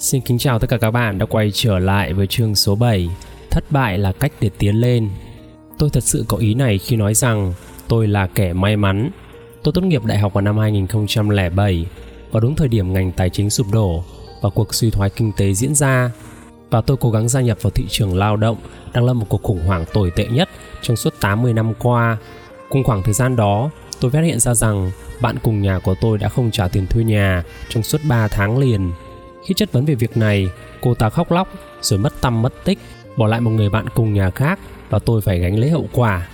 Xin kính chào tất cả các bạn đã quay trở lại với chương số 7 Thất bại là cách để tiến lên Tôi thật sự có ý này khi nói rằng tôi là kẻ may mắn Tôi tốt nghiệp đại học vào năm 2007 Vào đúng thời điểm ngành tài chính sụp đổ và cuộc suy thoái kinh tế diễn ra và tôi cố gắng gia nhập vào thị trường lao động đang là một cuộc khủng hoảng tồi tệ nhất trong suốt 80 năm qua. Cùng khoảng thời gian đó, tôi phát hiện ra rằng bạn cùng nhà của tôi đã không trả tiền thuê nhà trong suốt 3 tháng liền. Khi chất vấn về việc này, cô ta khóc lóc rồi mất tâm mất tích, bỏ lại một người bạn cùng nhà khác và tôi phải gánh lấy hậu quả.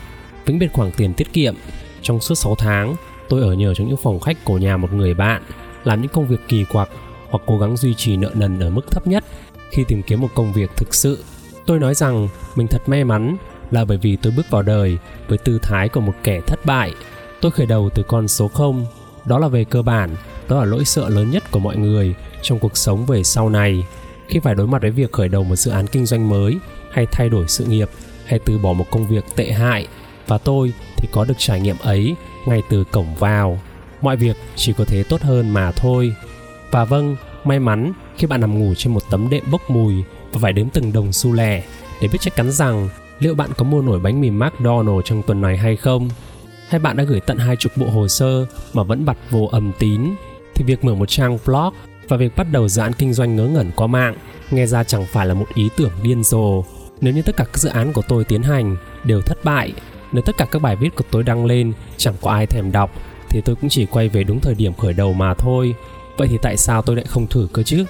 Vĩnh biệt khoản tiền tiết kiệm, trong suốt 6 tháng, tôi ở nhờ trong những phòng khách của nhà một người bạn, làm những công việc kỳ quặc hoặc cố gắng duy trì nợ nần ở mức thấp nhất khi tìm kiếm một công việc thực sự. Tôi nói rằng mình thật may mắn là bởi vì tôi bước vào đời với tư thái của một kẻ thất bại. Tôi khởi đầu từ con số 0, đó là về cơ bản, đó là lỗi sợ lớn nhất của mọi người trong cuộc sống về sau này. Khi phải đối mặt với việc khởi đầu một dự án kinh doanh mới hay thay đổi sự nghiệp hay từ bỏ một công việc tệ hại và tôi thì có được trải nghiệm ấy ngay từ cổng vào. Mọi việc chỉ có thế tốt hơn mà thôi. Và vâng may mắn khi bạn nằm ngủ trên một tấm đệm bốc mùi và phải đếm từng đồng xu lẻ để biết chắc chắn rằng liệu bạn có mua nổi bánh mì McDonald trong tuần này hay không hay bạn đã gửi tận hai chục bộ hồ sơ mà vẫn bật vô âm tín. Thì việc mở một trang blog và việc bắt đầu dự án kinh doanh ngớ ngẩn qua mạng nghe ra chẳng phải là một ý tưởng điên rồ. Nếu như tất cả các dự án của tôi tiến hành đều thất bại, nếu tất cả các bài viết của tôi đăng lên chẳng có ai thèm đọc, thì tôi cũng chỉ quay về đúng thời điểm khởi đầu mà thôi. Vậy thì tại sao tôi lại không thử cơ chứ?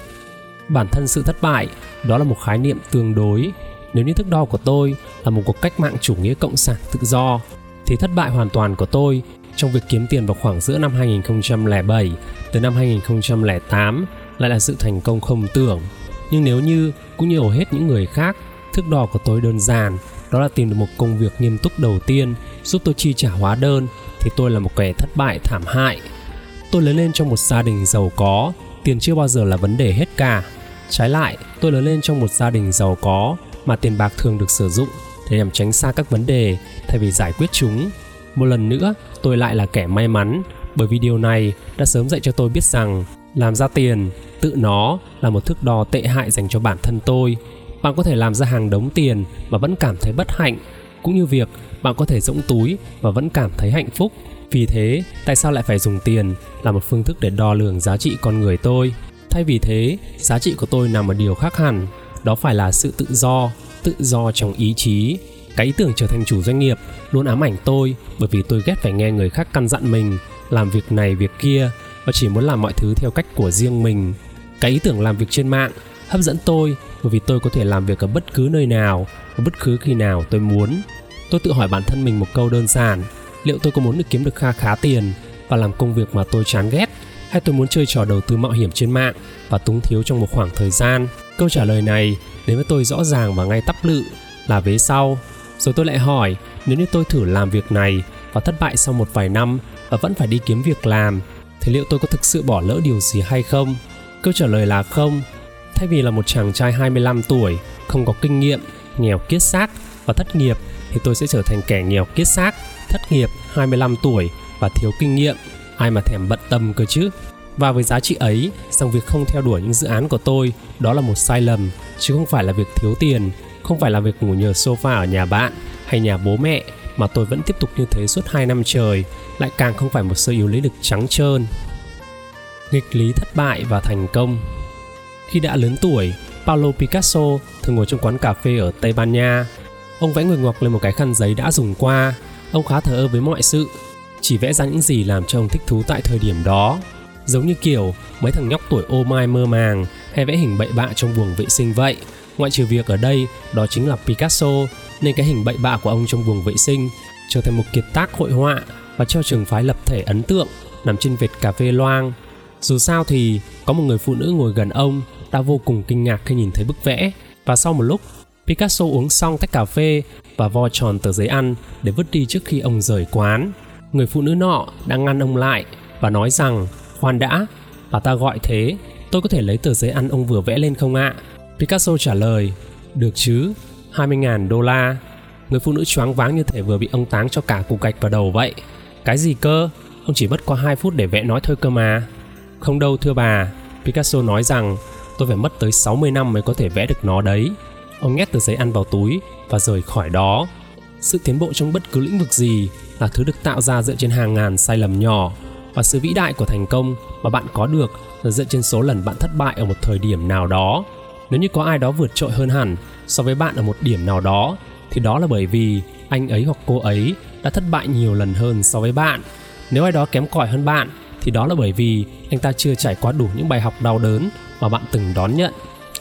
Bản thân sự thất bại, đó là một khái niệm tương đối. Nếu như thước đo của tôi là một cuộc cách mạng chủ nghĩa cộng sản tự do thì thất bại hoàn toàn của tôi trong việc kiếm tiền vào khoảng giữa năm 2007 tới năm 2008 lại là sự thành công không tưởng. Nhưng nếu như cũng như hầu hết những người khác, thước đo của tôi đơn giản, đó là tìm được một công việc nghiêm túc đầu tiên giúp tôi chi trả hóa đơn thì tôi là một kẻ thất bại thảm hại. Tôi lớn lên trong một gia đình giàu có, tiền chưa bao giờ là vấn đề hết cả. Trái lại, tôi lớn lên trong một gia đình giàu có mà tiền bạc thường được sử dụng để nhằm tránh xa các vấn đề thay vì giải quyết chúng. Một lần nữa, tôi lại là kẻ may mắn bởi vì điều này đã sớm dạy cho tôi biết rằng làm ra tiền tự nó là một thước đo tệ hại dành cho bản thân tôi. Bạn có thể làm ra hàng đống tiền mà vẫn cảm thấy bất hạnh cũng như việc bạn có thể rỗng túi và vẫn cảm thấy hạnh phúc. Vì thế tại sao lại phải dùng tiền là một phương thức để đo lường giá trị con người tôi? Thay vì thế giá trị của tôi nằm ở điều khác hẳn đó phải là sự tự do tự do trong ý chí. Cái ý tưởng trở thành chủ doanh nghiệp luôn ám ảnh tôi bởi vì tôi ghét phải nghe người khác căn dặn mình, làm việc này, việc kia và chỉ muốn làm mọi thứ theo cách của riêng mình. Cái ý tưởng làm việc trên mạng hấp dẫn tôi bởi vì tôi có thể làm việc ở bất cứ nơi nào và bất cứ khi nào tôi muốn. Tôi tự hỏi bản thân mình một câu đơn giản, liệu tôi có muốn được kiếm được kha khá tiền và làm công việc mà tôi chán ghét, hay tôi muốn chơi trò đầu tư mạo hiểm trên mạng và túng thiếu trong một khoảng thời gian? Câu trả lời này đến với tôi rõ ràng và ngay tắp lự là vế sau rồi tôi lại hỏi nếu như tôi thử làm việc này và thất bại sau một vài năm và vẫn phải đi kiếm việc làm thì liệu tôi có thực sự bỏ lỡ điều gì hay không? Câu trả lời là không. Thay vì là một chàng trai 25 tuổi, không có kinh nghiệm, nghèo kiết xác và thất nghiệp thì tôi sẽ trở thành kẻ nghèo kiết xác, thất nghiệp 25 tuổi và thiếu kinh nghiệm. Ai mà thèm bận tâm cơ chứ? Và với giá trị ấy, rằng việc không theo đuổi những dự án của tôi đó là một sai lầm, chứ không phải là việc thiếu tiền, không phải là việc ngủ nhờ sofa ở nhà bạn hay nhà bố mẹ mà tôi vẫn tiếp tục như thế suốt 2 năm trời, lại càng không phải một sơ yếu lý lịch trắng trơn. Nghịch lý thất bại và thành công Khi đã lớn tuổi, Paulo Picasso thường ngồi trong quán cà phê ở Tây Ban Nha. Ông vẽ người ngoặc lên một cái khăn giấy đã dùng qua. Ông khá thờ ơ với mọi sự, chỉ vẽ ra những gì làm cho ông thích thú tại thời điểm đó. Giống như kiểu, mấy thằng nhóc tuổi ô mai mơ màng hay vẽ hình bậy bạ trong buồng vệ sinh vậy. Ngoại trừ việc ở đây, đó chính là Picasso, nên cái hình bậy bạ của ông trong buồng vệ sinh trở thành một kiệt tác hội họa và cho trường phái lập thể ấn tượng nằm trên vệt cà phê loang. Dù sao thì, có một người phụ nữ ngồi gần ông đã vô cùng kinh ngạc khi nhìn thấy bức vẽ và sau một lúc, Picasso uống xong tách cà phê và vo tròn tờ giấy ăn để vứt đi trước khi ông rời quán. Người phụ nữ nọ đang ngăn ông lại và nói rằng khoan đã, bà ta gọi thế, tôi có thể lấy tờ giấy ăn ông vừa vẽ lên không ạ? Picasso trả lời, được chứ, 20.000 đô la. Người phụ nữ choáng váng như thể vừa bị ông táng cho cả cục gạch vào đầu vậy. Cái gì cơ? Ông chỉ mất qua 2 phút để vẽ nói thôi cơ mà. Không đâu thưa bà. Picasso nói rằng tôi phải mất tới 60 năm mới có thể vẽ được nó đấy. Ông nhét tờ giấy ăn vào túi và rời khỏi đó. Sự tiến bộ trong bất cứ lĩnh vực gì là thứ được tạo ra dựa trên hàng ngàn sai lầm nhỏ và sự vĩ đại của thành công mà bạn có được là dựa trên số lần bạn thất bại ở một thời điểm nào đó. Nếu như có ai đó vượt trội hơn hẳn so với bạn ở một điểm nào đó, thì đó là bởi vì anh ấy hoặc cô ấy đã thất bại nhiều lần hơn so với bạn. Nếu ai đó kém cỏi hơn bạn, thì đó là bởi vì anh ta chưa trải qua đủ những bài học đau đớn mà bạn từng đón nhận.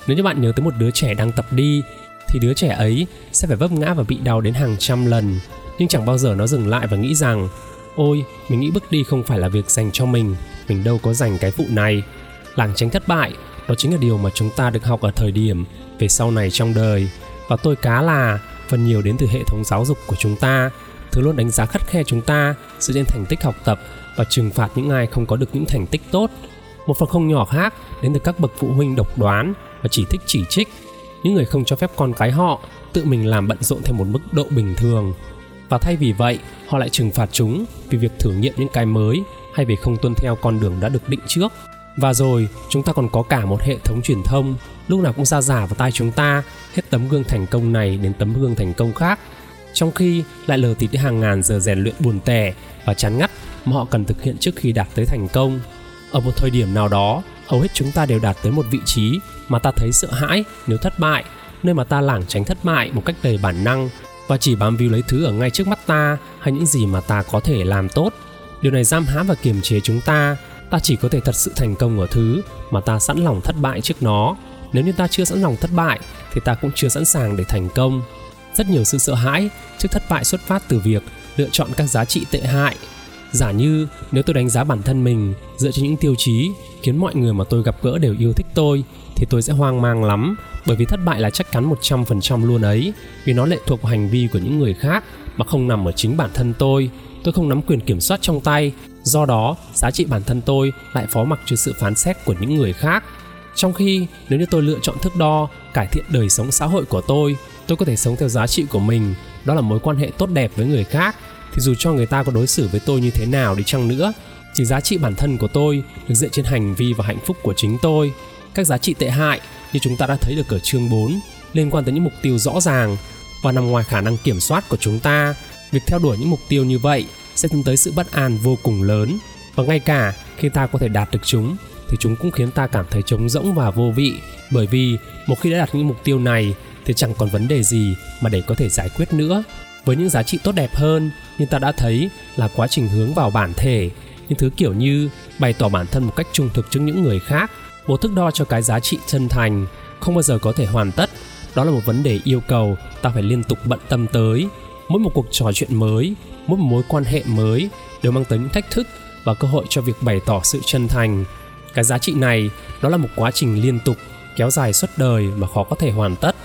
Nếu như bạn nhớ tới một đứa trẻ đang tập đi, thì đứa trẻ ấy sẽ phải vấp ngã và bị đau đến hàng trăm lần nhưng chẳng bao giờ nó dừng lại và nghĩ rằng ôi, mình nghĩ bước đi không phải là việc dành cho mình. Mình đâu có dành cái vụ này. Làng tránh thất bại, đó chính là điều mà chúng ta được học ở thời điểm về sau này trong đời. Và tôi cá là phần nhiều đến từ hệ thống giáo dục của chúng ta. Thứ luôn đánh giá khắt khe chúng ta dựa trên thành tích học tập và trừng phạt những ai không có được những thành tích tốt. Một phần không nhỏ khác đến từ các bậc phụ huynh độc đoán và chỉ thích chỉ trích. Những người không cho phép con cái họ tự mình làm bận rộn theo một mức độ bình thường và thay vì vậy, họ lại trừng phạt chúng vì việc thử nghiệm những cái mới hay vì không tuân theo con đường đã được định trước. Và rồi, chúng ta còn có cả một hệ thống truyền thông, lúc nào cũng ra giả vào tai chúng ta, hết tấm gương thành công này đến tấm gương thành công khác. Trong khi lại lờ tịt đi hàng ngàn giờ rèn luyện buồn tẻ và chán ngắt mà họ cần thực hiện trước khi đạt tới thành công. Ở một thời điểm nào đó, hầu hết chúng ta đều đạt tới một vị trí mà ta thấy sợ hãi nếu thất bại, nơi mà ta lảng tránh thất bại một cách đầy bản năng và chỉ bám víu lấy thứ ở ngay trước mắt ta, hay những gì mà ta có thể làm tốt. Điều này giam hãm và kiềm chế chúng ta. Ta chỉ có thể thật sự thành công ở thứ mà ta sẵn lòng thất bại trước nó. Nếu như ta chưa sẵn lòng thất bại, thì ta cũng chưa sẵn sàng để thành công. Rất nhiều sự sợ hãi trước thất bại xuất phát từ việc lựa chọn các giá trị tệ hại giả như, nếu tôi đánh giá bản thân mình dựa trên những tiêu chí khiến mọi người mà tôi gặp gỡ đều yêu thích tôi, thì tôi sẽ hoang mang lắm, bởi vì thất bại là chắc chắn 100% luôn ấy. Vì nó lệ thuộc vào hành vi của những người khác mà không nằm ở chính bản thân tôi. Tôi không nắm quyền kiểm soát trong tay, do đó giá trị bản thân tôi lại phó mặc cho sự phán xét của những người khác. Trong khi nếu như tôi lựa chọn thước đo, cải thiện đời sống xã hội của tôi tôi có thể sống theo giá trị của mình, đó là mối quan hệ tốt đẹp với người khác thì dù cho người ta có đối xử với tôi như thế nào đi chăng nữa, thì giá trị bản thân của tôi được dựa trên hành vi và hạnh phúc của chính tôi. Các giá trị tệ hại như chúng ta đã thấy được ở chương 4 liên quan tới những mục tiêu rõ ràng và nằm ngoài khả năng kiểm soát của chúng ta. Việc theo đuổi những mục tiêu như vậy sẽ dẫn tới sự bất an vô cùng lớn. Và ngay cả khi ta có thể đạt được chúng, thì chúng cũng khiến ta cảm thấy trống rỗng và vô vị. Bởi vì một khi đã đạt những mục tiêu này, thì chẳng còn vấn đề gì mà để có thể giải quyết nữa với những giá trị tốt đẹp hơn như ta đã thấy là quá trình hướng vào bản thể, những thứ kiểu như bày tỏ bản thân một cách trung thực trước những người khác một thước đo cho cái giá trị chân thành, không bao giờ có thể hoàn tất. Đó là một vấn đề yêu cầu, ta phải liên tục bận tâm tới. Mỗi một cuộc trò chuyện mới, mỗi một mối quan hệ mới đều mang tới những thách thức và cơ hội cho việc bày tỏ sự chân thành. Cái giá trị này, đó là một quá trình liên tục, kéo dài suốt đời mà khó có thể hoàn tất.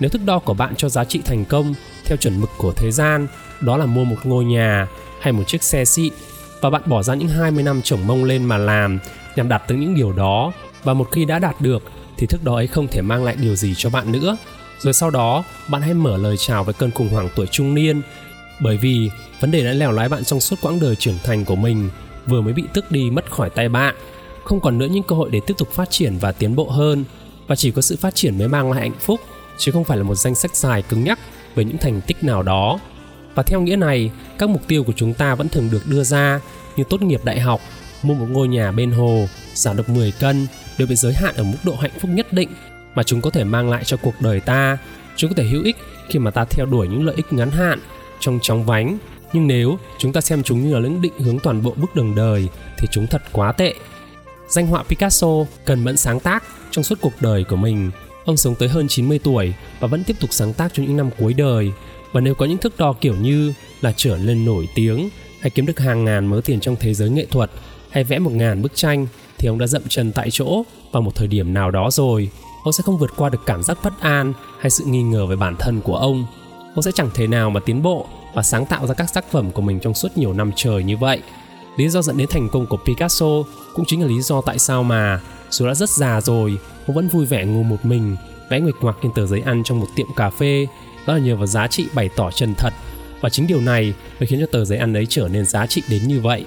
Nếu thước đo của bạn cho giá trị thành công theo chuẩn mực của thế gian, đó là mua một ngôi nhà hay một chiếc xe xịn và bạn bỏ ra những 20 năm chồng mông lên mà làm, nhằm đạt tới những điều đó. Và một khi đã đạt được, thì thức đó ấy không thể mang lại điều gì cho bạn nữa. Rồi sau đó, bạn hãy mở lời chào với cơn khủng hoảng tuổi trung niên, bởi vì vấn đề đã lèo lái bạn trong suốt quãng đời trưởng thành của mình, vừa mới bị tước đi mất khỏi tay bạn. Không còn nữa những cơ hội để tiếp tục phát triển và tiến bộ hơn, và chỉ có sự phát triển mới mang lại hạnh phúc, chứ không phải là một danh sách dài cứng nhắc về những thành tích nào đó. Và theo nghĩa này, các mục tiêu của chúng ta vẫn thường được đưa ra như tốt nghiệp đại học, mua một ngôi nhà bên hồ, giảm được 10 cân đều bị giới hạn ở mức độ hạnh phúc nhất định mà chúng có thể mang lại cho cuộc đời ta. Chúng có thể hữu ích khi mà ta theo đuổi những lợi ích ngắn hạn trong chóng vánh. Nhưng nếu chúng ta xem chúng như là những định hướng toàn bộ bước đường đời thì chúng thật quá tệ. Danh họa Picasso cần mẫn sáng tác trong suốt cuộc đời của mình ông sống tới hơn 90 tuổi và vẫn tiếp tục sáng tác trong những năm cuối đời. Và nếu có những thước đo kiểu như là trở lên nổi tiếng hay kiếm được hàng ngàn mớ tiền trong thế giới nghệ thuật hay vẽ một ngàn bức tranh, thì ông đã dậm chân tại chỗ vào một thời điểm nào đó rồi. Ông sẽ không vượt qua được cảm giác bất an hay sự nghi ngờ về bản thân của ông. Ông sẽ chẳng thể nào mà tiến bộ và sáng tạo ra các tác phẩm của mình trong suốt nhiều năm trời như vậy lý do dẫn đến thành công của picasso cũng chính là lý do tại sao mà dù đã rất già rồi ông vẫn vui vẻ ngồi một mình vẽ nguệch ngoạc trên tờ giấy ăn trong một tiệm cà phê đó là nhờ vào giá trị bày tỏ chân thật và chính điều này mới khiến cho tờ giấy ăn ấy trở nên giá trị đến như vậy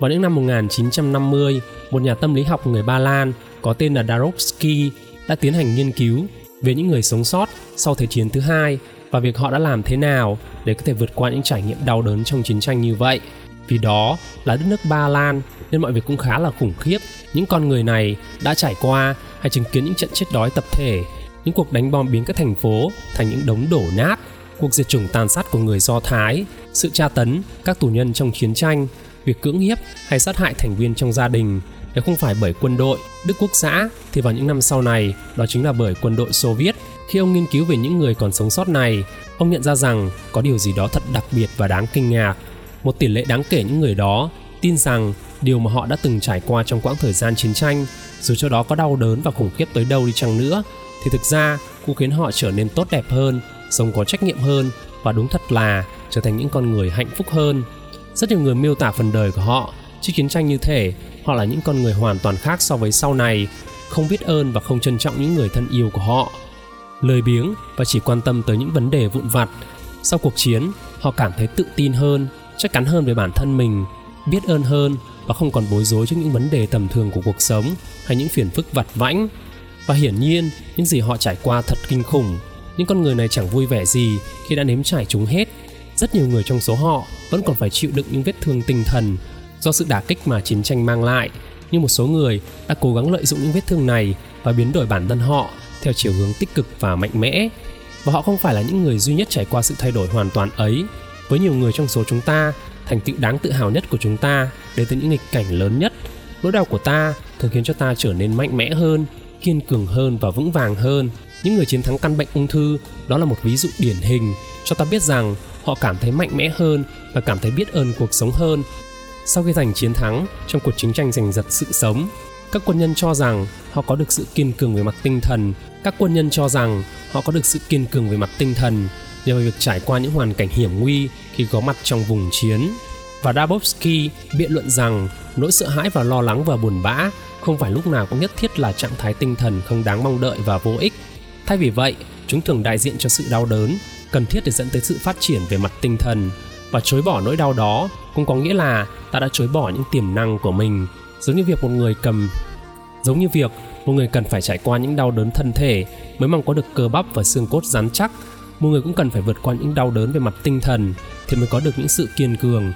Vào những năm 1950, một nhà tâm lý học người Ba Lan có tên là Darovsky đã tiến hành nghiên cứu về những người sống sót sau Thế chiến thứ hai và việc họ đã làm thế nào để có thể vượt qua những trải nghiệm đau đớn trong chiến tranh như vậy. Vì đó là đất nước Ba Lan nên mọi việc cũng khá là khủng khiếp. Những con người này đã trải qua hay chứng kiến những trận chết đói tập thể, những cuộc đánh bom biến các thành phố thành những đống đổ nát, cuộc diệt chủng tàn sát của người Do Thái, sự tra tấn các tù nhân trong chiến tranh, việc cưỡng hiếp hay sát hại thành viên trong gia đình nếu không phải bởi quân đội Đức Quốc xã thì vào những năm sau này đó chính là bởi quân đội Xô Viết. Khi ông nghiên cứu về những người còn sống sót này, ông nhận ra rằng có điều gì đó thật đặc biệt và đáng kinh ngạc. Một tỷ lệ đáng kể những người đó tin rằng điều mà họ đã từng trải qua trong quãng thời gian chiến tranh, dù cho đó có đau đớn và khủng khiếp tới đâu đi chăng nữa, thì thực ra cũng khiến họ trở nên tốt đẹp hơn, sống có trách nhiệm hơn và đúng thật là trở thành những con người hạnh phúc hơn. Rất nhiều người miêu tả phần đời của họ trước chiến tranh như thể họ là những con người hoàn toàn khác so với sau này không biết ơn và không trân trọng những người thân yêu của họ. Lười biếng và chỉ quan tâm tới những vấn đề vụn vặt. Sau cuộc chiến họ cảm thấy tự tin hơn chắc chắn hơn về bản thân mình, biết ơn hơn và không còn bối rối trước những vấn đề tầm thường của cuộc sống hay những phiền phức vặt vãnh. Và hiển nhiên, những gì họ trải qua thật kinh khủng. Những con người này chẳng vui vẻ gì khi đã nếm trải chúng hết. Rất nhiều người trong số họ vẫn còn phải chịu đựng những vết thương tinh thần do sự đả kích mà chiến tranh mang lại. Nhưng một số người đã cố gắng lợi dụng những vết thương này và biến đổi bản thân họ theo chiều hướng tích cực và mạnh mẽ. Và họ không phải là những người duy nhất trải qua sự thay đổi hoàn toàn ấy với nhiều người trong số chúng ta thành tựu đáng tự hào nhất của chúng ta đến từ những nghịch cảnh lớn nhất. Nỗi đau của ta thường khiến cho ta trở nên mạnh mẽ hơn kiên cường hơn và vững vàng hơn. Những người chiến thắng căn bệnh ung thư đó là một ví dụ điển hình cho ta biết rằng họ cảm thấy mạnh mẽ hơn và cảm thấy biết ơn cuộc sống hơn. Sau khi giành chiến thắng trong cuộc chiến tranh giành giật sự sống, các quân nhân cho rằng họ có được sự kiên cường về mặt tinh thần. Các quân nhân cho rằng họ có được sự kiên cường về mặt tinh thần nhờ việc trải qua những hoàn cảnh hiểm nguy khi có mặt trong vùng chiến. Và Dabowski biện luận rằng nỗi sợ hãi và lo lắng và buồn bã không phải lúc nào cũng nhất thiết là trạng thái tinh thần không đáng mong đợi và vô ích. Thay vì vậy, chúng thường đại diện cho sự đau đớn, cần thiết để dẫn tới sự phát triển về mặt tinh thần và chối bỏ nỗi đau đó cũng có nghĩa là ta đã chối bỏ những tiềm năng của mình giống như việc một người cầm giống như việc một người cần phải trải qua những đau đớn thân thể mới mong có được cơ bắp và xương cốt rắn chắc một người cũng cần phải vượt qua những đau đớn về mặt tinh thần thì mới có được những sự kiên cường.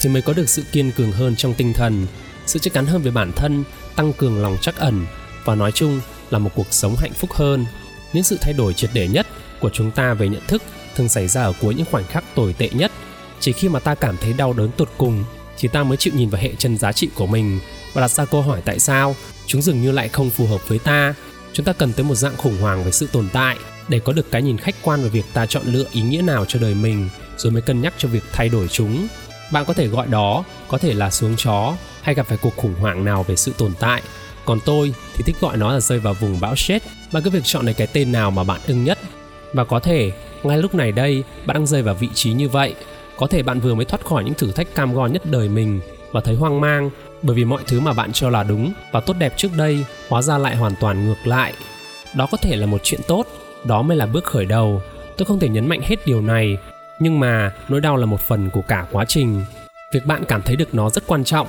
Thì mới có được sự kiên cường hơn trong tinh thần. Sự chắc chắn hơn về bản thân, tăng cường lòng chắc ẩn và nói chung là một cuộc sống hạnh phúc hơn. Những sự thay đổi triệt để nhất của chúng ta về nhận thức thường xảy ra ở cuối những khoảnh khắc tồi tệ nhất. Chỉ khi mà ta cảm thấy đau đớn tột cùng thì ta mới chịu nhìn vào hệ chân giá trị của mình và đặt ra câu hỏi tại sao chúng dường như lại không phù hợp với ta. Chúng ta cần tới một dạng khủng hoảng về sự tồn tại để có được cái nhìn khách quan về việc ta chọn lựa ý nghĩa nào cho đời mình, rồi mới cân nhắc cho việc thay đổi chúng. Bạn có thể gọi đó, có thể là xuống chó, hay gặp phải cuộc khủng hoảng nào về sự tồn tại. Còn tôi thì thích gọi nó là rơi vào vùng bão chết bằng cứ việc chọn lấy cái tên nào mà bạn ưng nhất. Và có thể, ngay lúc này đây, bạn đang rơi vào vị trí như vậy. Có thể bạn vừa mới thoát khỏi những thử thách cam go nhất đời mình và thấy hoang mang, bởi vì mọi thứ mà bạn cho là đúng và tốt đẹp trước đây hóa ra lại hoàn toàn ngược lại. Đó có thể là một chuyện tốt đó mới là bước khởi đầu. Tôi không thể nhấn mạnh hết điều này, nhưng mà nỗi đau là một phần của cả quá trình. Việc bạn cảm thấy được nó rất quan trọng,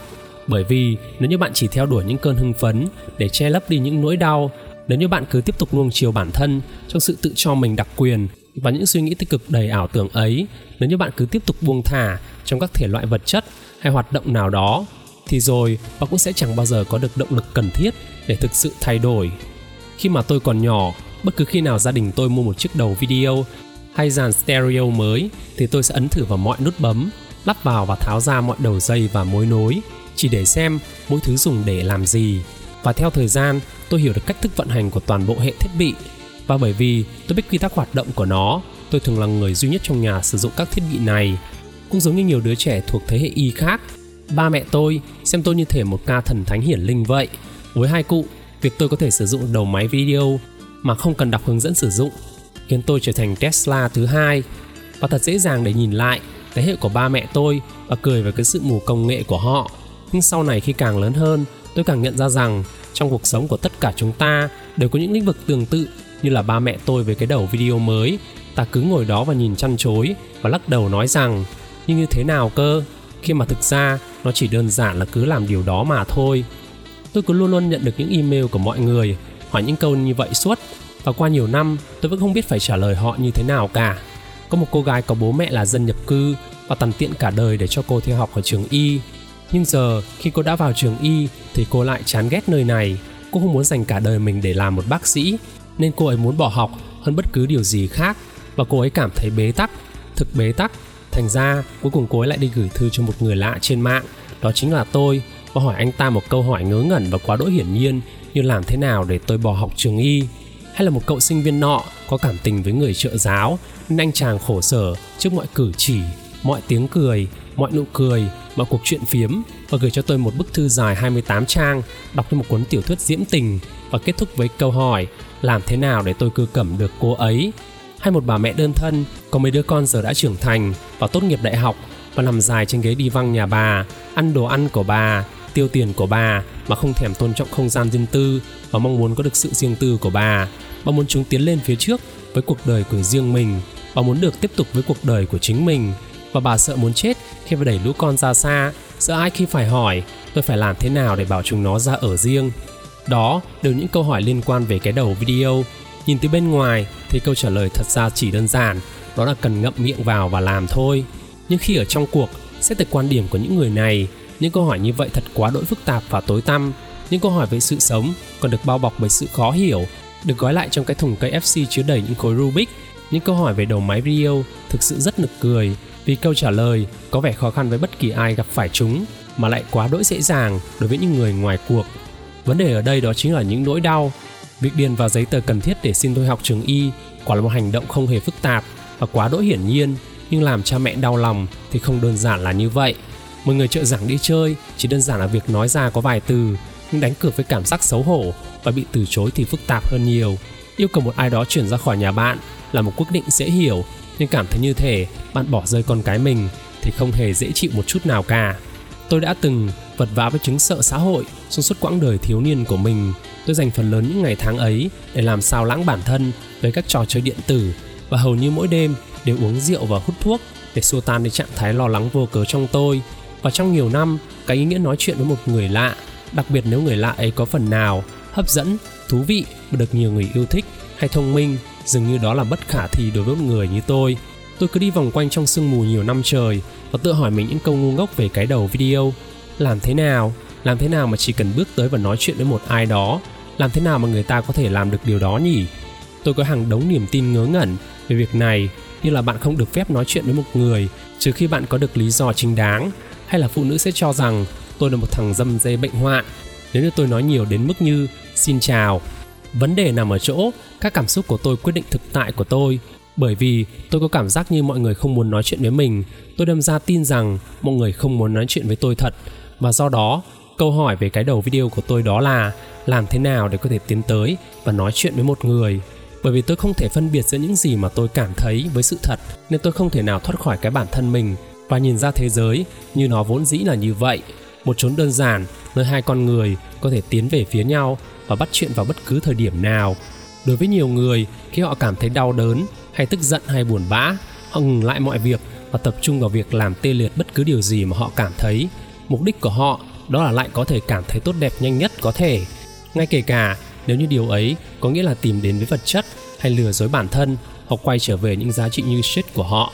bởi vì nếu như bạn chỉ theo đuổi những cơn hưng phấn để che lấp đi những nỗi đau, nếu như bạn cứ tiếp tục nuông chiều bản thân trong sự tự cho mình đặc quyền và những suy nghĩ tích cực đầy ảo tưởng ấy, nếu như bạn cứ tiếp tục buông thả trong các thể loại vật chất hay hoạt động nào đó, thì rồi bạn cũng sẽ chẳng bao giờ có được động lực cần thiết để thực sự thay đổi. Khi mà tôi còn nhỏ bất cứ khi nào gia đình tôi mua một chiếc đầu video hay dàn stereo mới thì tôi sẽ ấn thử vào mọi nút bấm, lắp vào và tháo ra mọi đầu dây và mối nối, chỉ để xem mỗi thứ dùng để làm gì. Và theo thời gian, tôi hiểu được cách thức vận hành của toàn bộ hệ thiết bị. Và bởi vì tôi biết quy tắc hoạt động của nó, tôi thường là người duy nhất trong nhà sử dụng các thiết bị này. Cũng giống như nhiều đứa trẻ thuộc thế hệ y khác, ba mẹ tôi xem tôi như thể một ca thần thánh hiển linh vậy. Với hai cụ, việc tôi có thể sử dụng đầu máy video mà không cần đọc hướng dẫn sử dụng. Khiến tôi trở thành tesla thứ hai. Và thật dễ dàng để nhìn lại thế hệ của ba mẹ tôi và cười về cái sự mù công nghệ của họ. Nhưng sau này khi càng lớn hơn, tôi càng nhận ra rằng trong cuộc sống của tất cả chúng ta đều có những lĩnh vực tương tự như là ba mẹ tôi với cái đầu video mới. Ta cứ ngồi đó và nhìn chăn chối và lắc đầu nói rằng, nhưng như thế nào cơ? Khi mà thực ra, nó chỉ đơn giản là cứ làm điều đó mà thôi. Tôi cứ luôn luôn nhận được những email của mọi người hỏi những câu như vậy suốt. Và qua nhiều năm, tôi vẫn không biết phải trả lời họ như thế nào cả. Có một cô gái có bố mẹ là dân nhập cư và tằn tiện cả đời để cho cô theo học ở trường y. Nhưng giờ, khi cô đã vào trường y thì cô lại chán ghét nơi này. Cô không muốn dành cả đời mình để làm một bác sĩ, nên cô ấy muốn bỏ học hơn bất cứ điều gì khác. Và cô ấy cảm thấy bế tắc, thực bế tắc. Thành ra, cuối cùng cô ấy lại đi gửi thư cho một người lạ trên mạng. Đó chính là tôi, và hỏi anh ta một câu hỏi ngớ ngẩn và quá đỗi hiển nhiên như làm thế nào để tôi bỏ học trường y? Hay là một cậu sinh viên nọ có cảm tình với người trợ giáo nên anh chàng khổ sở trước mọi cử chỉ, mọi tiếng cười, mọi nụ cười mọi cuộc chuyện phiếm và gửi cho tôi một bức thư dài 28 trang, đọc như một cuốn tiểu thuyết diễm tình và kết thúc với câu hỏi, làm thế nào để tôi cư cẩm được cô ấy? Hay một bà mẹ đơn thân, có mấy đứa con giờ đã trưởng thành và tốt nghiệp đại học và nằm dài trên ghế đi văng nhà bà, ăn đồ ăn của bà tiêu tiền của bà mà không thèm tôn trọng không gian riêng tư và mong muốn có được sự riêng tư của bà. Bà muốn chúng tiến lên phía trước với cuộc đời của riêng mình. Bà muốn được tiếp tục với cuộc đời của chính mình. Và bà sợ muốn chết khi phải đẩy lũ con ra xa. Sợ ai khi phải hỏi, tôi phải làm thế nào để bảo chúng nó ra ở riêng? Đó đều những câu hỏi liên quan về cái đầu video. Nhìn từ bên ngoài thì câu trả lời thật ra chỉ đơn giản, đó là cần ngậm miệng vào và làm thôi. Nhưng khi ở trong cuộc, xét từ quan điểm của những người này những câu hỏi như vậy thật quá đỗi phức tạp và tối tăm. Những câu hỏi về sự sống còn được bao bọc bởi sự khó hiểu, được gói lại trong cái thùng cây FC chứa đầy những khối Rubik. Những câu hỏi về đầu máy video thực sự rất nực cười, vì câu trả lời có vẻ khó khăn với bất kỳ ai gặp phải chúng, mà lại quá đỗi dễ dàng đối với những người ngoài cuộc. Vấn đề ở đây đó chính là những nỗi đau. Việc điền vào giấy tờ cần thiết để xin thôi học trường y quả là một hành động không hề phức tạp và quá đỗi hiển nhiên, nhưng làm cha mẹ đau lòng thì không đơn giản là như vậy một người trợ giảng đi chơi, chỉ đơn giản là việc nói ra có vài từ, nhưng đánh cược với cảm giác xấu hổ và bị từ chối thì phức tạp hơn nhiều. Yêu cầu một ai đó chuyển ra khỏi nhà bạn là một quyết định dễ hiểu, nhưng cảm thấy như thể bạn bỏ rơi con cái mình thì không hề dễ chịu một chút nào cả. Tôi đã từng vật vã với chứng sợ xã hội trong suốt quãng đời thiếu niên của mình. Tôi dành phần lớn những ngày tháng ấy để làm sao lãng bản thân với các trò chơi điện tử và hầu như mỗi đêm đều uống rượu và hút thuốc để xua tan đi trạng thái lo lắng vô cớ trong tôi và trong nhiều năm, cái ý nghĩa nói chuyện với một người lạ, đặc biệt nếu người lạ ấy có phần nào hấp dẫn, thú vị và được nhiều người yêu thích hay thông minh, dường như đó là bất khả thi đối với một người như tôi. Tôi cứ đi vòng quanh trong sương mù nhiều năm trời và tự hỏi mình những câu ngu ngốc về cái đầu video. Làm thế nào? Làm thế nào mà chỉ cần bước tới và nói chuyện với một ai đó? Làm thế nào mà người ta có thể làm được điều đó nhỉ? Tôi có hàng đống niềm tin ngớ ngẩn về việc này, như là bạn không được phép nói chuyện với một người, trừ khi bạn có được lý do chính đáng hay là phụ nữ sẽ cho rằng tôi là một thằng dâm dê bệnh hoạn? Nếu như tôi nói nhiều đến mức như, xin chào. Vấn đề nằm ở chỗ các cảm xúc của tôi quyết định thực tại của tôi. Bởi vì tôi có cảm giác như mọi người không muốn nói chuyện với mình. Tôi đâm ra tin rằng mọi người không muốn nói chuyện với tôi thật. Và do đó, câu hỏi về cái đầu video của tôi đó là làm thế nào để có thể tiến tới và nói chuyện với một người? Bởi vì tôi không thể phân biệt giữa những gì mà tôi cảm thấy với sự thật, nên tôi không thể nào thoát khỏi cái bản thân mình và nhìn ra thế giới như nó vốn dĩ là như vậy, một chốn đơn giản nơi hai con người có thể tiến về phía nhau và bắt chuyện vào bất cứ thời điểm nào. Đối với nhiều người, khi họ cảm thấy đau đớn hay tức giận hay buồn bã, họ ngừng lại mọi việc và tập trung vào việc làm tê liệt bất cứ điều gì mà họ cảm thấy. Mục đích của họ đó là lại có thể cảm thấy tốt đẹp nhanh nhất có thể. Ngay kể cả nếu như điều ấy có nghĩa là tìm đến với vật chất hay lừa dối bản thân hoặc quay trở về những giá trị như shit của họ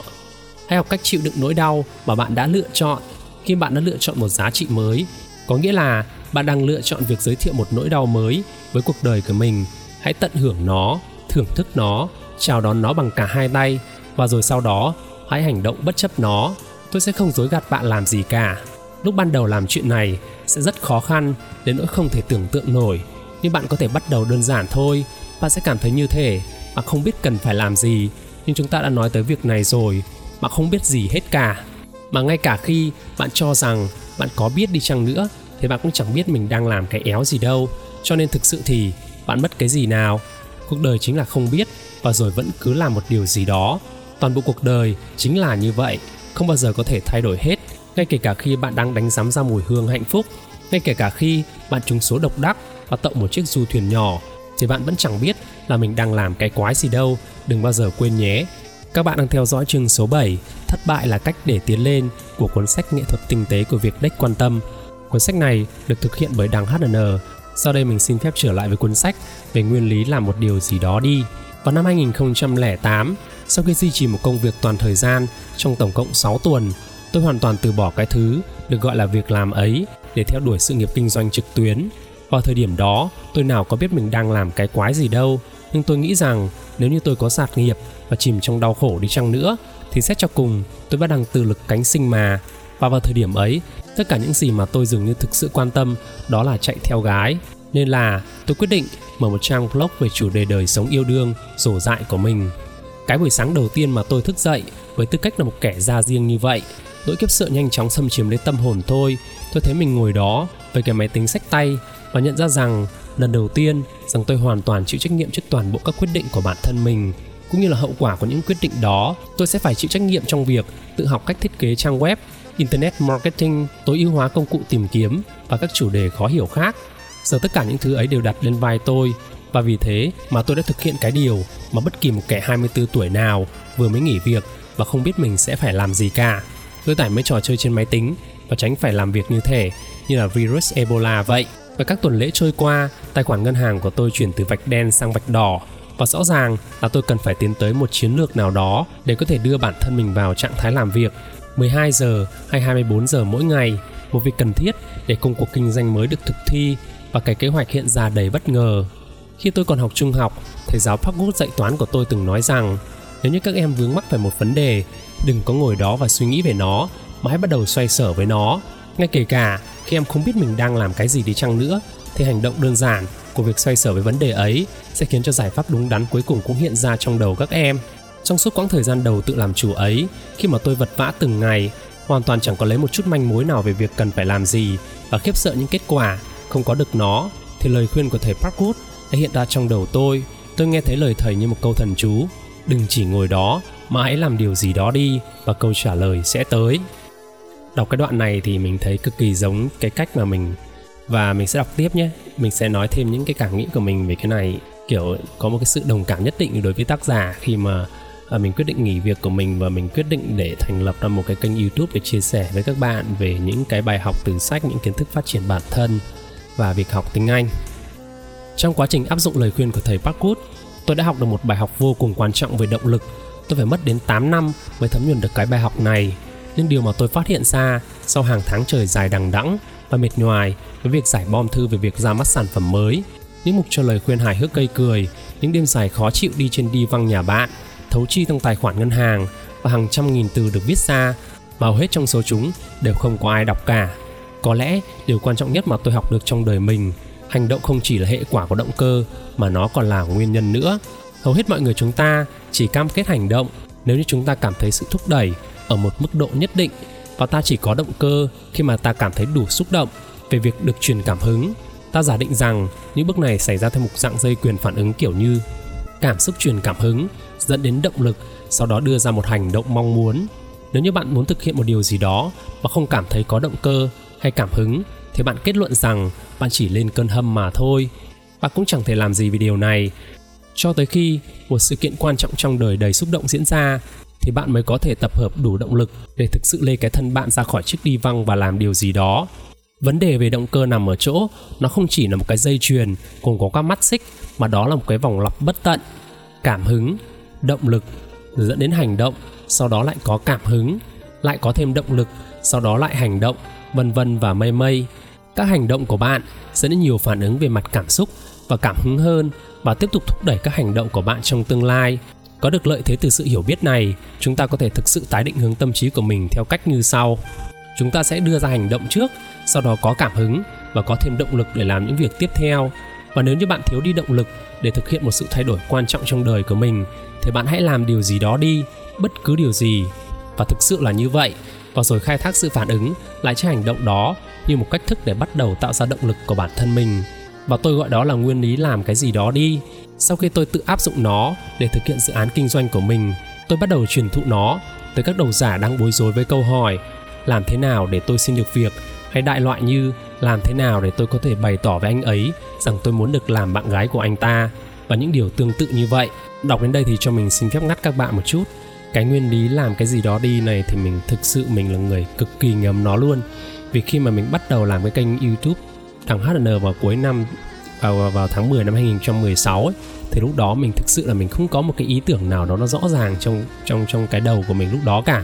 hãy học cách chịu đựng nỗi đau mà bạn đã lựa chọn, khi bạn đã lựa chọn một giá trị mới. Có nghĩa là bạn đang lựa chọn việc giới thiệu một nỗi đau mới với cuộc đời của mình. Hãy tận hưởng nó, thưởng thức nó, chào đón nó bằng cả hai tay. Và rồi sau đó, hãy hành động bất chấp nó. Tôi sẽ không dối gạt bạn làm gì cả. Lúc ban đầu làm chuyện này sẽ rất khó khăn đến nỗi không thể tưởng tượng nổi. Nhưng bạn có thể bắt đầu đơn giản thôi. Bạn sẽ cảm thấy như thể bạn không biết cần phải làm gì. Nhưng chúng ta đã nói tới việc này rồi mà không biết gì hết cả. Mà ngay cả khi bạn cho rằng bạn có biết đi chăng nữa, thì bạn cũng chẳng biết mình đang làm cái éo gì đâu. Cho nên thực sự thì bạn mất cái gì nào? Cuộc đời chính là không biết, và rồi vẫn cứ làm một điều gì đó. Toàn bộ cuộc đời chính là như vậy, không bao giờ có thể thay đổi hết. Ngay kể cả khi bạn đang đánh giám ra mùi hương hạnh phúc, ngay kể cả khi bạn trúng số độc đắc và tậu một chiếc du thuyền nhỏ, thì bạn vẫn chẳng biết là mình đang làm cái quái gì đâu. Đừng bao giờ quên nhé. Các bạn đang theo dõi chương số 7 Thất bại là cách để tiến lên của cuốn sách nghệ thuật tinh tế của việc đếch quan tâm. Cuốn sách này được thực hiện bởi đằng HN. Sau đây mình xin phép trở lại với cuốn sách về nguyên lý làm một điều gì đó đi. Vào năm 2008, sau khi duy trì một công việc toàn thời gian trong tổng cộng 6 tuần, tôi hoàn toàn từ bỏ cái thứ được gọi là việc làm ấy để theo đuổi sự nghiệp kinh doanh trực tuyến. Vào thời điểm đó, tôi nào có biết mình đang làm cái quái gì đâu, nhưng tôi nghĩ rằng nếu như tôi có sạt nghiệp và chìm trong đau khổ đi chăng nữa thì xét cho cùng tôi vẫn đang tự lực cánh sinh mà. Và vào thời điểm ấy tất cả những gì mà tôi dường như thực sự quan tâm đó là chạy theo gái. Nên là tôi quyết định mở một trang blog về chủ đề đời sống yêu đương rổ dại của mình. Cái buổi sáng đầu tiên mà tôi thức dậy với tư cách là một kẻ ra riêng như vậy nỗi kiếp sợ nhanh chóng xâm chiếm lấy tâm hồn tôi. Tôi thấy mình ngồi đó với cái máy tính sách tay và nhận ra rằng lần đầu tiên rằng tôi hoàn toàn chịu trách nhiệm trước toàn bộ các quyết định của bản thân mình, cũng như là hậu quả của những quyết định đó, tôi sẽ phải chịu trách nhiệm trong việc tự học cách thiết kế trang web, internet marketing, tối ưu hóa công cụ tìm kiếm và các chủ đề khó hiểu khác giờ tất cả những thứ ấy đều đặt lên vai tôi, và vì thế mà tôi đã thực hiện cái điều mà bất kỳ một kẻ 24 tuổi nào vừa mới nghỉ việc và không biết mình sẽ phải làm gì cả. Tôi tải mấy trò chơi trên máy tính và tránh phải làm việc như thể như là virus Ebola vậy. Và các tuần lễ trôi qua, tài khoản ngân hàng của tôi chuyển từ vạch đen sang vạch đỏ và rõ ràng là tôi cần phải tiến tới một chiến lược nào đó để có thể đưa bản thân mình vào trạng thái làm việc 12 giờ hay 24 giờ mỗi ngày, một việc cần thiết để công cuộc kinh doanh mới được thực thi và cái kế hoạch hiện ra đầy bất ngờ. Khi tôi còn học trung học, thầy giáo Park Wood dạy toán của tôi từng nói rằng nếu như các em vướng mắc phải một vấn đề, đừng có ngồi đó và suy nghĩ về nó, mà hãy bắt đầu xoay sở với nó. Ngay kể cả khi em không biết mình đang làm cái gì đi chăng nữa, thì hành động đơn giản của việc xoay sở với vấn đề ấy sẽ khiến cho giải pháp đúng đắn cuối cùng cũng hiện ra trong đầu các em. Trong suốt quãng thời gian đầu tự làm chủ ấy, khi mà tôi vật vã từng ngày, hoàn toàn chẳng có lấy một chút manh mối nào về việc cần phải làm gì và khiếp sợ những kết quả không có được nó, thì lời khuyên của thầy Parkwood đã hiện ra trong đầu tôi. Tôi nghe thấy lời thầy như một câu thần chú, đừng chỉ ngồi đó mà hãy làm điều gì đó đi và câu trả lời sẽ tới. Đọc cái đoạn này thì mình thấy cực kỳ giống cái cách mà mình và mình sẽ đọc tiếp nhé mình sẽ nói thêm những cái cảm nghĩ của mình về cái này kiểu có một cái sự đồng cảm nhất định đối với tác giả khi mà à, mình quyết định nghỉ việc của mình và mình quyết định để thành lập ra một cái kênh YouTube để chia sẻ với các bạn về những cái bài học từ sách, những kiến thức phát triển bản thân và việc học tiếng Anh. Trong quá trình áp dụng lời khuyên của thầy Parkwood, tôi đã học được một bài học vô cùng quan trọng về động lực. Tôi phải mất đến 8 năm mới thấm nhuần được cái bài học này. Nhưng điều mà tôi phát hiện ra sau hàng tháng trời dài đằng đẵng và mệt nhoài với việc giải bom thư về việc ra mắt sản phẩm mới. Những mục cho lời khuyên hài hước gây cười, những đêm dài khó chịu đi trên đi văng nhà bạn, thấu chi trong tài khoản ngân hàng và hàng trăm nghìn từ được viết ra mà hầu hết trong số chúng đều không có ai đọc cả. Có lẽ điều quan trọng nhất mà tôi học được trong đời mình, hành động không chỉ là hệ quả của động cơ mà nó còn là nguyên nhân nữa. Hầu hết mọi người chúng ta chỉ cam kết hành động, nếu như chúng ta cảm thấy sự thúc đẩy ở một mức độ nhất định và ta chỉ có động cơ khi mà ta cảm thấy đủ xúc động về việc được truyền cảm hứng. Ta giả định rằng những bước này xảy ra theo một dạng dây quyền phản ứng kiểu như cảm xúc truyền cảm hứng dẫn đến động lực, sau đó đưa ra một hành động mong muốn. Nếu như bạn muốn thực hiện một điều gì đó mà không cảm thấy có động cơ hay cảm hứng, thì bạn kết luận rằng bạn chỉ lên cơn hâm mà thôi. Bạn cũng chẳng thể làm gì vì điều này. Cho tới khi một sự kiện quan trọng trong đời đầy xúc động diễn ra thì bạn mới có thể tập hợp đủ động lực để thực sự lê cái thân bạn ra khỏi chiếc đi văng và làm điều gì đó. Vấn đề về động cơ nằm ở chỗ, nó không chỉ là một cái dây chuyền cùng có các mắt xích, mà đó là một cái vòng lặp bất tận. Cảm hứng, động lực, dẫn đến hành động, sau đó lại có cảm hứng, lại có thêm động lực, sau đó lại hành động, vân vân và mây mây. Các hành động của bạn dẫn đến nhiều phản ứng về mặt cảm xúc và cảm hứng hơn và tiếp tục thúc đẩy các hành động của bạn trong tương lai có được lợi thế từ sự hiểu biết này, chúng ta có thể thực sự tái định hướng tâm trí của mình theo cách như sau. Chúng ta sẽ đưa ra hành động trước, sau đó có cảm hứng và có thêm động lực để làm những việc tiếp theo. Và nếu như bạn thiếu đi động lực để thực hiện một sự thay đổi quan trọng trong đời của mình, thì bạn hãy làm điều gì đó đi, bất cứ điều gì. Và thực sự là như vậy. Và rồi khai thác sự phản ứng lại cho hành động đó như một cách thức để bắt đầu tạo ra động lực của bản thân mình. Và tôi gọi đó là nguyên lý làm cái gì đó đi sau khi tôi tự áp dụng nó để thực hiện dự án kinh doanh của mình, tôi bắt đầu truyền thụ nó tới các đầu giả đang bối rối với câu hỏi, làm thế nào để tôi xin được việc? Hay đại loại như, làm thế nào để tôi có thể bày tỏ với anh ấy rằng tôi muốn được làm bạn gái của anh ta? Và những điều tương tự như vậy. Đọc đến đây thì cho mình xin phép ngắt các bạn một chút. Cái nguyên lý làm cái gì đó đi này thì mình thực sự mình là người cực kỳ ngấm nó luôn. Vì khi mà mình bắt đầu làm cái kênh youtube, thằng HN vào cuối năm vào vào tháng 10 năm 2016 ấy, thì lúc đó mình thực sự là mình không có một cái ý tưởng nào đó nó rõ ràng trong trong trong cái đầu của mình lúc đó cả.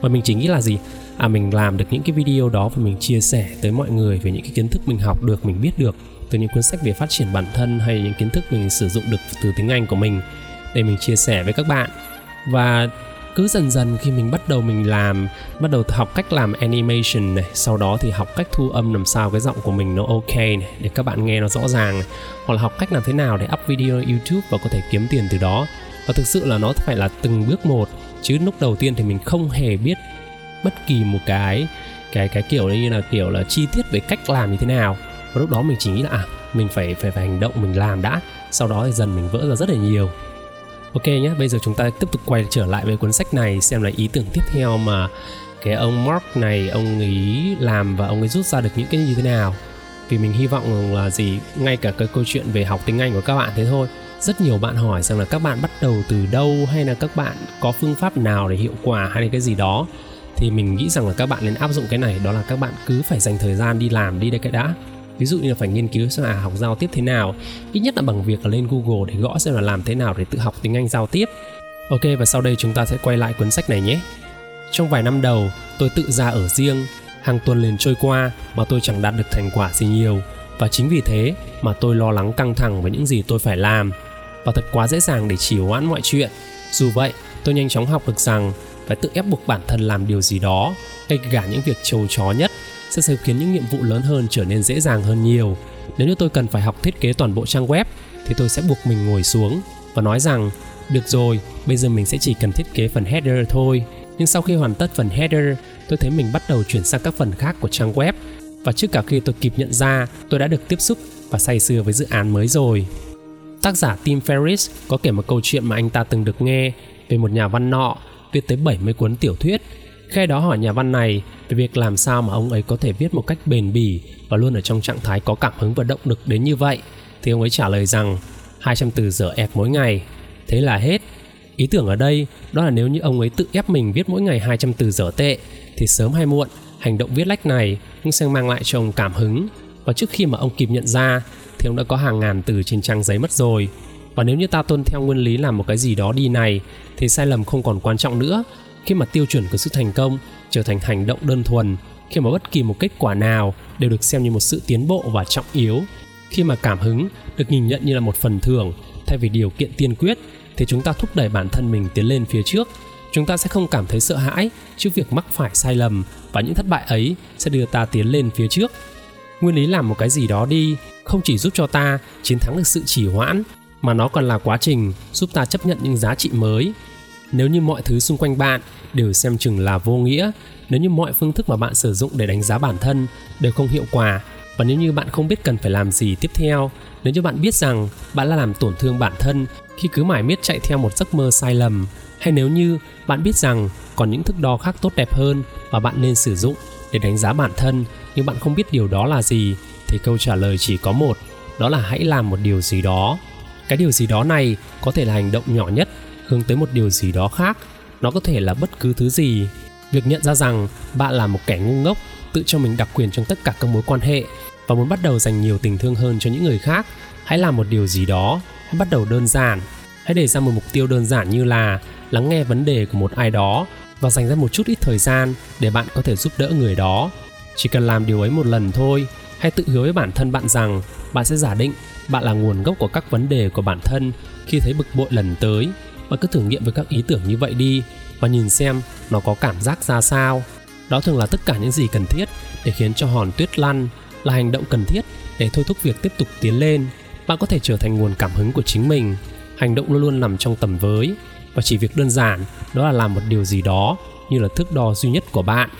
Và mình chỉ nghĩ là gì? À mình làm được những cái video đó và mình chia sẻ tới mọi người về những cái kiến thức mình học được mình biết được từ những cuốn sách về phát triển bản thân hay những kiến thức mình sử dụng được từ tiếng Anh của mình để mình chia sẻ với các bạn. Và cứ dần dần khi mình bắt đầu mình làm, bắt đầu học cách làm animation này, sau đó thì học cách thu âm làm sao cái giọng của mình nó ok này, để các bạn nghe nó rõ ràng này. hoặc là học cách làm thế nào để up video youtube và có thể kiếm tiền từ đó. Và thực sự là nó phải là từng bước một, chứ lúc đầu tiên thì mình không hề biết bất kỳ một cái cái cái kiểu như là kiểu là chi tiết về cách làm như thế nào. Và lúc đó mình chỉ nghĩ là à mình phải phải phải hành động, mình làm đã. Sau đó thì dần mình vỡ ra rất là nhiều ok nhé, bây giờ chúng ta tiếp tục quay trở lại với cuốn sách này, xem là ý tưởng tiếp theo mà cái ông Mark này, ông ấy làm và ông ấy rút ra được những cái như thế nào. Vì mình hy vọng là gì, ngay cả cái câu chuyện về học tiếng Anh của các bạn thế thôi. Rất nhiều bạn hỏi rằng là các bạn bắt đầu từ đâu, hay là các bạn có phương pháp nào để hiệu quả, hay là cái gì đó. Thì mình nghĩ rằng là các bạn nên áp dụng cái này, đó là các bạn cứ phải dành thời gian đi làm đi đây cái đã ví dụ như là phải nghiên cứu xem là học giao tiếp thế nào. Ít nhất là bằng việc là lên google để gõ xem là làm thế nào để tự học tiếng anh giao tiếp. Ok, và sau đây chúng ta sẽ quay lại cuốn sách này nhé. Trong vài năm đầu, tôi tự ra ở riêng. Hàng tuần liền trôi qua mà tôi chẳng đạt được thành quả gì nhiều. Và chính vì thế mà tôi lo lắng căng thẳng với những gì tôi phải làm. Và thật quá dễ dàng để trì hoãn mọi chuyện. Dù vậy, tôi nhanh chóng học được rằng phải tự ép buộc bản thân làm điều gì đó, ngay cả những việc trầu chó nhất sẽ sớm khiến những nhiệm vụ lớn hơn trở nên dễ dàng hơn nhiều. Nếu như tôi cần phải học thiết kế toàn bộ trang web thì tôi sẽ buộc mình ngồi xuống và nói rằng được rồi, bây giờ mình sẽ chỉ cần thiết kế phần header thôi. Nhưng sau khi hoàn tất phần header, tôi thấy mình bắt đầu chuyển sang các phần khác của trang web và trước cả khi tôi kịp nhận ra, tôi đã được tiếp xúc và say sưa với dự án mới rồi. Tác giả Tim Ferriss có kể một câu chuyện mà anh ta từng được nghe về một nhà văn nọ viết tới 70 cuốn tiểu thuyết Khe đó hỏi nhà văn này về việc làm sao mà ông ấy có thể viết một cách bền bỉ và luôn ở trong trạng thái có cảm hứng và động lực đến như vậy. Thì ông ấy trả lời rằng 200 từ dở ép mỗi ngày. Thế là hết. Ý tưởng ở đây đó là nếu như ông ấy tự ép mình viết mỗi ngày 200 từ dở tệ, thì sớm hay muộn, hành động viết lách này cũng sẽ mang lại cho ông cảm hứng và trước khi mà ông kịp nhận ra, thì ông đã có hàng ngàn từ trên trang giấy mất rồi và nếu như ta tuân theo nguyên lý làm một cái gì đó đi này, thì sai lầm không còn quan trọng nữa khi mà tiêu chuẩn của sự thành công trở thành hành động đơn thuần, khi mà bất kỳ một kết quả nào đều được xem như một sự tiến bộ và trọng yếu, khi mà cảm hứng được nhìn nhận như là một phần thưởng thay vì điều kiện tiên quyết, thì chúng ta thúc đẩy bản thân mình tiến lên phía trước. Chúng ta sẽ không cảm thấy sợ hãi trước việc mắc phải sai lầm và những thất bại ấy sẽ đưa ta tiến lên phía trước. Nguyên lý làm một cái gì đó đi không chỉ giúp cho ta chiến thắng được sự trì hoãn, mà nó còn là quá trình giúp ta chấp nhận những giá trị mới nếu như mọi thứ xung quanh bạn đều xem chừng là vô nghĩa, nếu như mọi phương thức mà bạn sử dụng để đánh giá bản thân đều không hiệu quả, và nếu như bạn không biết cần phải làm gì tiếp theo, nếu như bạn biết rằng bạn đã làm tổn thương bản thân khi cứ mải miết chạy theo một giấc mơ sai lầm, hay nếu như bạn biết rằng còn những thước đo khác tốt đẹp hơn mà bạn nên sử dụng để đánh giá bản thân nhưng bạn không biết điều đó là gì, thì câu trả lời chỉ có một, đó là hãy làm một điều gì đó. Cái điều gì đó này có thể là hành động nhỏ nhất hướng tới một điều gì đó khác. Nó có thể là bất cứ thứ gì. Việc nhận ra rằng bạn là một kẻ ngu ngốc, tự cho mình đặc quyền trong tất cả các mối quan hệ, và muốn bắt đầu dành nhiều tình thương hơn cho những người khác, hãy làm một điều gì đó. Hãy bắt đầu đơn giản. Hãy để ra một mục tiêu đơn giản như là lắng nghe vấn đề của một ai đó, và dành ra một chút ít thời gian để bạn có thể giúp đỡ người đó. Chỉ cần làm điều ấy một lần thôi, hãy tự hứa với bản thân bạn rằng bạn sẽ giả định bạn là nguồn gốc của các vấn đề của bản thân khi thấy bực bội lần tới bạn cứ thử nghiệm với các ý tưởng như vậy đi và nhìn xem nó có cảm giác ra sao. Đó thường là tất cả những gì cần thiết để khiến cho hòn tuyết lăn là hành động cần thiết để thôi thúc việc tiếp tục tiến lên. Bạn có thể trở thành nguồn cảm hứng của chính mình. Hành động luôn luôn nằm trong tầm với và chỉ việc đơn giản, đó là làm một điều gì đó như là thước đo duy nhất của bạn.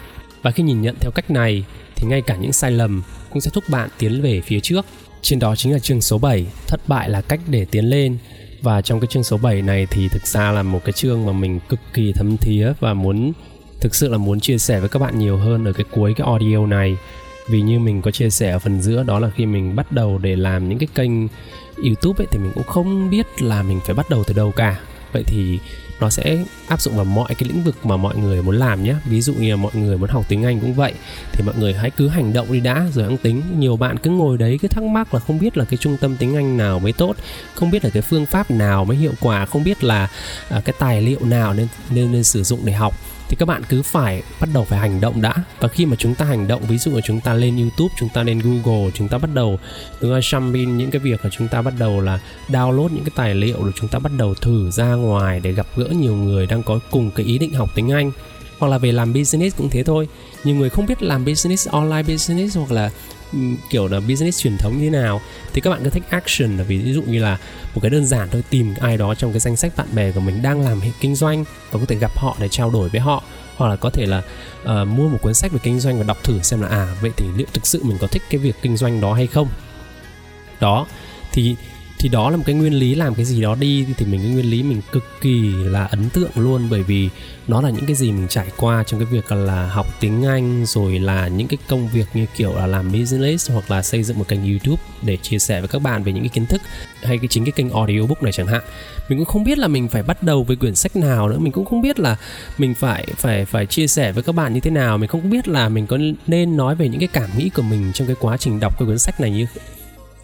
Và khi nhìn nhận theo cách này thì ngay cả những sai lầm cũng sẽ thúc bạn tiến về phía trước. Trên đó chính là chương số 7 thất bại là cách để tiến lên và trong cái chương số 7 này thì thực ra là một cái chương mà mình cực kỳ thấm thía và muốn, thực sự là muốn chia sẻ với các bạn nhiều hơn ở cái cuối cái audio này. Vì như mình có chia sẻ ở phần giữa, đó là khi mình bắt đầu để làm những cái kênh youtube ấy thì mình cũng không biết là mình phải bắt đầu từ đâu cả. Vậy thì nó sẽ áp dụng vào mọi cái lĩnh vực mà mọi người muốn làm nhé. Ví dụ như là mọi người muốn học tiếng anh cũng vậy. Thì mọi người hãy cứ hành động đi đã, rồi hãng tính. Nhiều bạn cứ ngồi đấy, cứ thắc mắc là không biết là cái trung tâm tiếng anh nào mới tốt, không biết là cái phương pháp nào mới hiệu quả, không biết là à, cái tài liệu nào nên nên nên sử dụng để học thì các bạn cứ phải bắt đầu phải hành động đã. Và khi mà chúng ta hành động, ví dụ là chúng ta lên YouTube, chúng ta lên Google, chúng ta bắt đầu chúng ta submit những cái việc là chúng ta bắt đầu là download những cái tài liệu, rồi chúng ta bắt đầu thử ra ngoài để gặp gỡ nhiều người đang có cùng cái ý định học tiếng Anh. Hoặc là về làm business cũng thế thôi. Nhiều người không biết làm business, online business, hoặc là kiểu là business truyền thống như thế nào. Thì các bạn cứ take action là ví dụ như là một cái đơn giản thôi tìm ai đó trong cái danh sách bạn bè của mình đang làm hệ kinh doanh và có thể gặp họ để trao đổi với họ. Hoặc là có thể là uh, mua một cuốn sách về kinh doanh và đọc thử xem là à vậy thì liệu thực sự mình có thích cái việc kinh doanh đó hay không? Đó thì thì đó là một cái nguyên lý làm cái gì đó đi. Thì mình, cái nguyên lý mình cực kỳ là ấn tượng luôn. Bởi vì nó là những cái gì mình trải qua trong cái việc là học tiếng Anh, rồi là những cái công việc như kiểu là làm business hoặc là xây dựng một kênh YouTube để chia sẻ với các bạn về những cái kiến thức hay cái chính cái kênh audiobook này chẳng hạn. Mình cũng không biết là mình phải bắt đầu với quyển sách nào nữa. Mình cũng không biết là mình phải phải phải chia sẻ với các bạn như thế nào. Mình không biết là mình có nên nói về những cái cảm nghĩ của mình trong cái quá trình đọc cái cuốn sách này như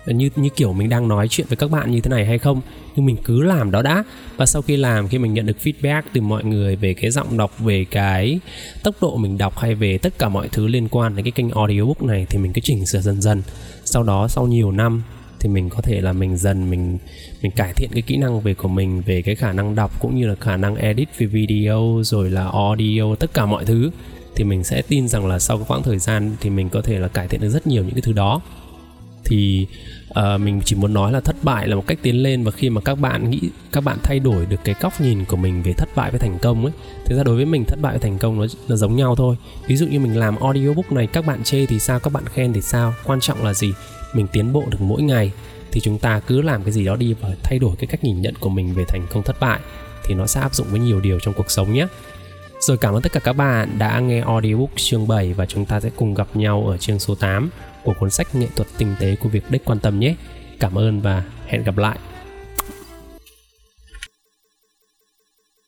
Ờ, như như kiểu mình đang nói chuyện với các bạn như thế này hay không? Nhưng mình cứ làm đó đã. Và sau khi làm, khi mình nhận được feedback từ mọi người về cái giọng đọc, về cái tốc độ mình đọc hay về tất cả mọi thứ liên quan đến cái kênh audiobook này thì mình cứ chỉnh sửa dần dần. Sau đó, sau nhiều năm thì mình có thể là mình dần mình mình cải thiện cái kỹ năng về của mình, về cái khả năng đọc cũng như là khả năng edit về video, rồi là audio, tất cả mọi thứ. Thì mình sẽ tin rằng là sau cái quãng thời gian thì mình có thể là cải thiện được rất nhiều những cái thứ đó thì uh, mình chỉ muốn nói là thất bại là một cách tiến lên và khi mà các bạn nghĩ các bạn thay đổi được cái góc nhìn của mình về thất bại với thành công ấy thực ra đối với mình thất bại với thành công nó, nó giống nhau thôi. Ví dụ như mình làm audiobook này các bạn chê thì sao các bạn khen thì sao quan trọng là gì? Mình tiến bộ được mỗi ngày thì chúng ta cứ làm cái gì đó đi và thay đổi cái cách nhìn nhận của mình về thành công thất bại thì nó sẽ áp dụng với nhiều điều trong cuộc sống nhé. Rồi cảm ơn tất cả các bạn đã nghe audiobook chương 7 và chúng ta sẽ cùng gặp nhau ở chương số 8 của cuốn sách nghệ thuật tinh tế của việc đích quan tâm nhé. Cảm ơn và hẹn gặp lại.